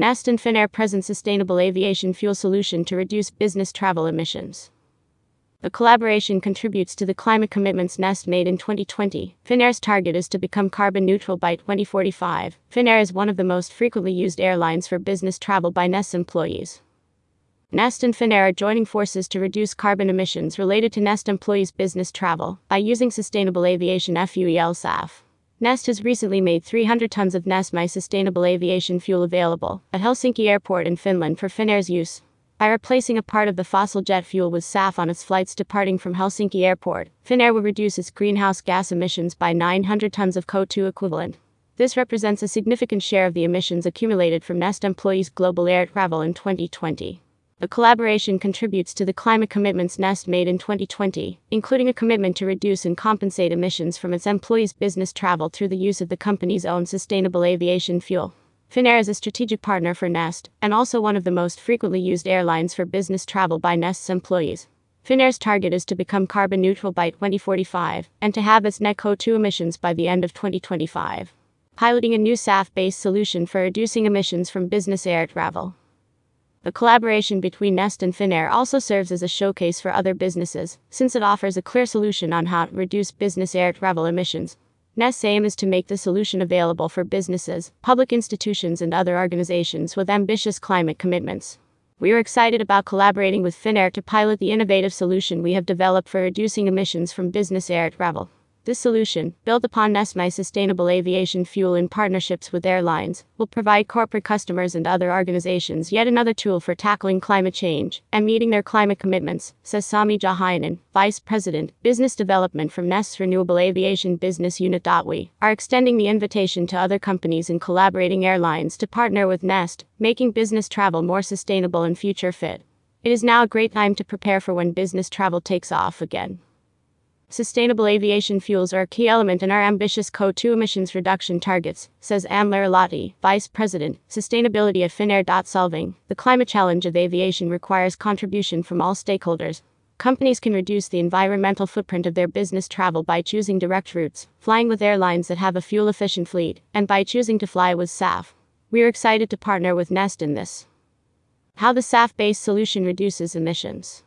Neste and Finnair present sustainable aviation fuel solution to reduce business travel emissions. The collaboration contributes to the climate commitments Neste made in 2020. Finnair's target is to become carbon neutral by 2045. Finnair is one of the most frequently used airlines for business travel by Neste employees. Neste and Finnair are joining forces to reduce carbon emissions related to Neste employees' business travel by using sustainable aviation fuel SAF. Neste has recently made 300 tons of Neste MY sustainable aviation fuel available at Helsinki Airport in Finland for Finnair's use. By replacing a part of the fossil jet fuel with SAF on its flights departing from Helsinki Airport, Finnair will reduce its greenhouse gas emissions by 900 tons of CO2 equivalent. This represents a significant share of the emissions accumulated from Neste employees' global air travel in 2020. The collaboration contributes to the climate commitments Neste made in 2020, including a commitment to reduce and compensate emissions from its employees' business travel through the use of the company's own sustainable aviation fuel. Finnair is a strategic partner for Neste, and also one of the most frequently used airlines for business travel by Neste's employees. Finnair's target is to become carbon neutral by 2045 and to have its net CO2 emissions by the end of 2025. Piloting a new SAF based solution for reducing emissions from business air travel. The collaboration between Neste and Finnair also serves as a showcase for other businesses, since it offers a clear solution on how to reduce business air travel emissions. Neste's aim is to make the solution available for businesses, public institutions, and other organizations with ambitious climate commitments. We are excited about collaborating with Finnair to pilot the innovative solution we have developed for reducing emissions from business air travel. This solution, built upon Neste MY sustainable aviation fuel in partnerships with airlines, will provide corporate customers and other organizations yet another tool for tackling climate change and meeting their climate commitments, says Sami Jauhiainen, Vice President, Business Development from Neste's Renewable Aviation Business Unit. We are extending the invitation to other companies and collaborating airlines to partner with Neste, making business travel more sustainable and future fit. It is now a great time to prepare for when business travel takes off again. Sustainable aviation fuels are a key element in our ambitious CO2 emissions reduction targets, says Anne Larilahti, Vice President, Sustainability at Finnair. Solving the climate challenge of aviation requires contribution from all stakeholders. Companies can reduce the environmental footprint of their business travel by choosing direct routes, flying with airlines that have a fuel efficient fleet, and by choosing to fly with SAF. We are excited to partner with Neste in this. How the SAF based solution reduces emissions.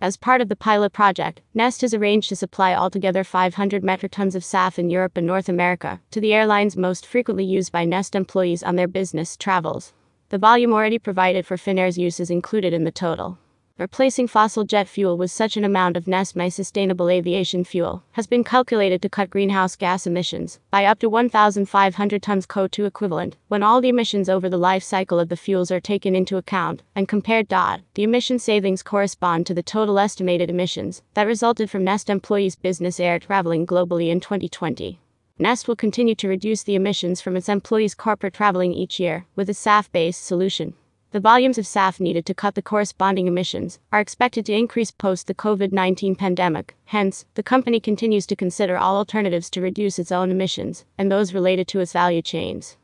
As part of the pilot project, Neste has arranged to supply altogether 500 metric tons of SAF in Europe and North America to the airlines most frequently used by Neste employees on their business travels. The volume already provided for Finnair's use is included in the total. Replacing fossil jet fuel with such an amount of Neste MY sustainable aviation fuel has been calculated to cut greenhouse gas emissions by up to 1,500 tons CO2 equivalent when all the emissions over the life cycle of the fuels are taken into account and compared. The emission savings correspond to the total estimated emissions that resulted from Neste employees' business air traveling globally in 2020. Neste will continue to reduce the emissions from its employees' corporate traveling each year with a SAF based solution. The volumes of SAF needed to cut the corresponding emissions are expected to increase post the COVID 19 pandemic. Hence, the company continues to consider all alternatives to reduce its own emissions and those related to its value chains.